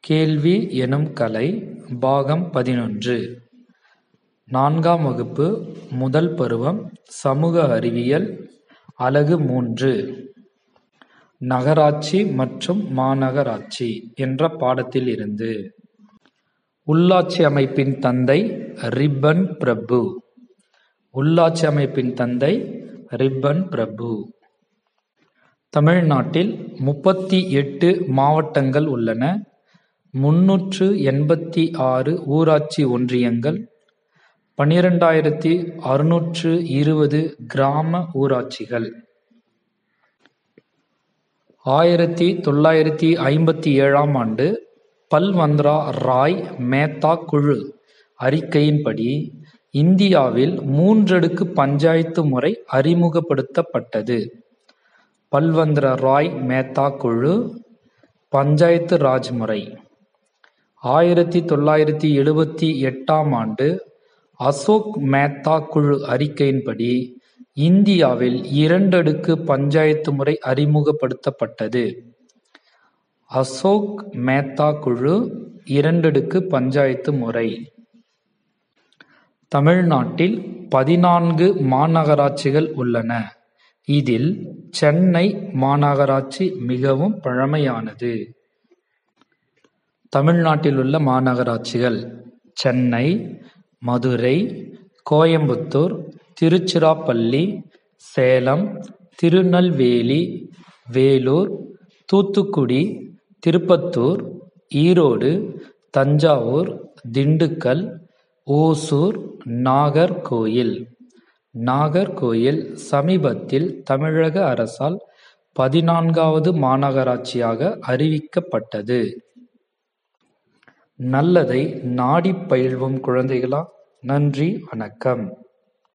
கேள்வி எனும் கலை பாகம் பதினொன்று. நான்காம் வகுப்பு முதல் பருவம் சமூக அறிவியல் அலகு மூன்று. நகராட்சி மற்றும் மாநகராட்சி என்ற பாடத்தில் இருந்து. உள்ளாட்சி அமைப்பின் தந்தை ரிப்பன் பிரபு. உள்ளாட்சி அமைப்பின் தந்தை ரிப்பன் பிரபு. தமிழ்நாட்டில் முப்பத்தி எட்டு மாவட்டங்கள் உள்ளன. முன்னூற்று எண்பத்தி ஆறு ஊராட்சி ஒன்றியங்கள் பன்னிரெண்டாயிரத்தி அறுநூற்று இருபது கிராம ஊராட்சிகள். ஆயிரத்தி தொள்ளாயிரத்தி ஐம்பத்தி ஏழாம் ஆண்டு பல்வந்த்ரா ராய் மேத்தா குழு அறிக்கையின்படி இந்தியாவில் மூன்றடுக்கு பஞ்சாயத்து முறை அறிமுகப்படுத்தப்பட்டது. பல்வந்த்ர ராய் மேத்தா குழு பஞ்சாயத்து ராஜ் முறை. ஆயிரத்தி தொள்ளாயிரத்தி எழுபத்தி எட்டாம் ஆண்டு அசோக் மேத்தா குழு அறிக்கையின்படி இந்தியாவில் இரண்டடுக்கு பஞ்சாயத்து முறை அறிமுகப்படுத்தப்பட்டது. அசோக் மேத்தா குழு இரண்டடுக்கு பஞ்சாயத்து முறை. தமிழ்நாட்டில் பதினான்கு மாநகராட்சிகள் உள்ளன. இதில் சென்னை மாநகராட்சி மிகவும் பழமையானது. தமிழ்நாட்டில் உள்ள மாநகராட்சிகள் சென்னை மதுரை கோயம்புத்தூர் திருச்சிராப்பள்ளி சேலம் திருநெல்வேலி வேலூர் தூத்துக்குடி திருப்பத்தூர் ஈரோடு தஞ்சாவூர் திண்டுக்கல் ஓசூர் நாகர்கோயில். நாகர்கோயில் சமீபத்தில் தமிழக அரசால் பதினான்காவது மாநகராட்சியாக அறிவிக்கப்பட்டது. நல்லதை நாடிப் பயில்வோம் குழந்தைகளா? நன்றி வணக்கம்.